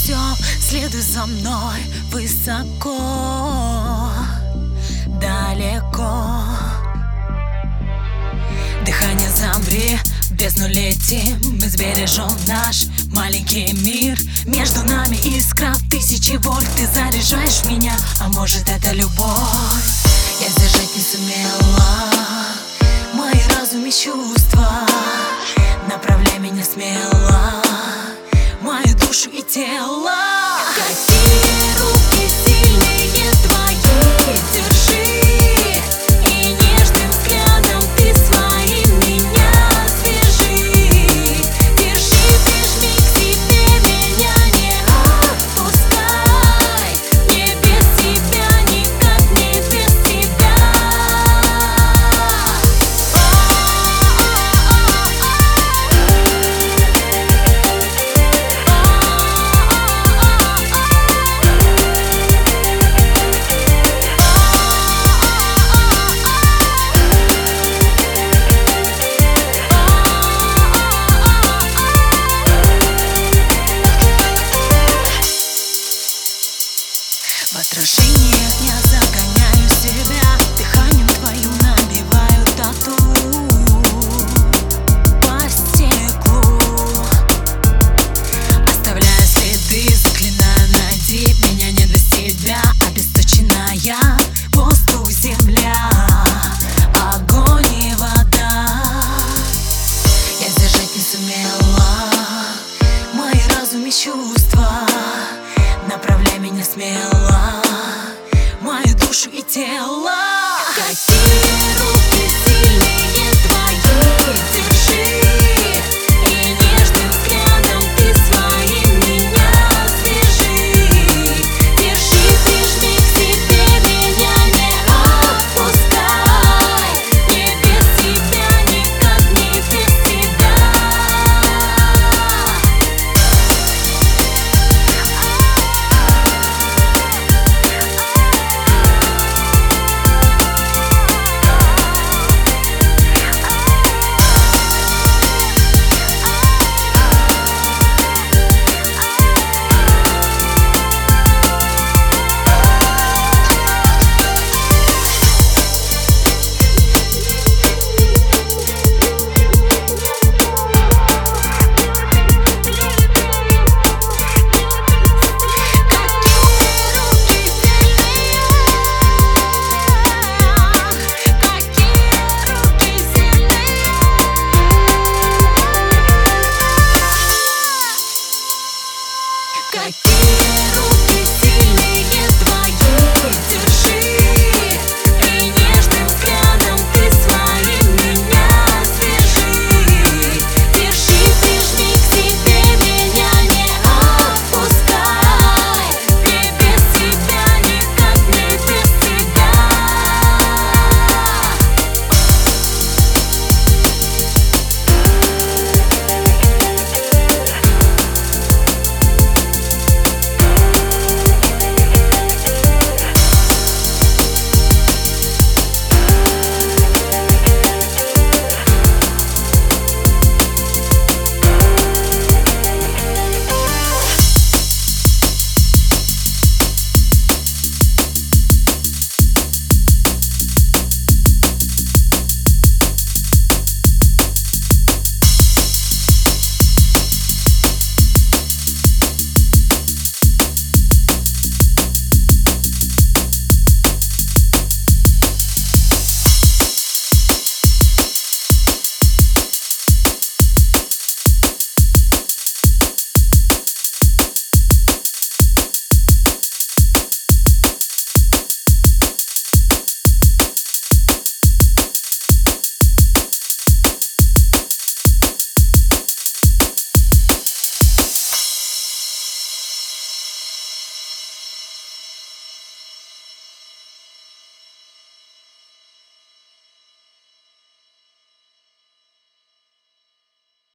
все Следуй за мной высоко Далеко. Дыхание замри, бездну летим Мы сбережем наш маленький мир. Между нами искра тысячи вольт Ты заряжаешь меня, а может это любовь Направляй Отражение я загоняю себя. Дыханием твою набиваю тату. По стеклу. Оставляю следы, заклинаю найди Меня не без тебя, обесточенная Воздух, земля. Огонь и вода. Я держать не сумела. Мои разум и чувства. Направляй меня смело. tell. got.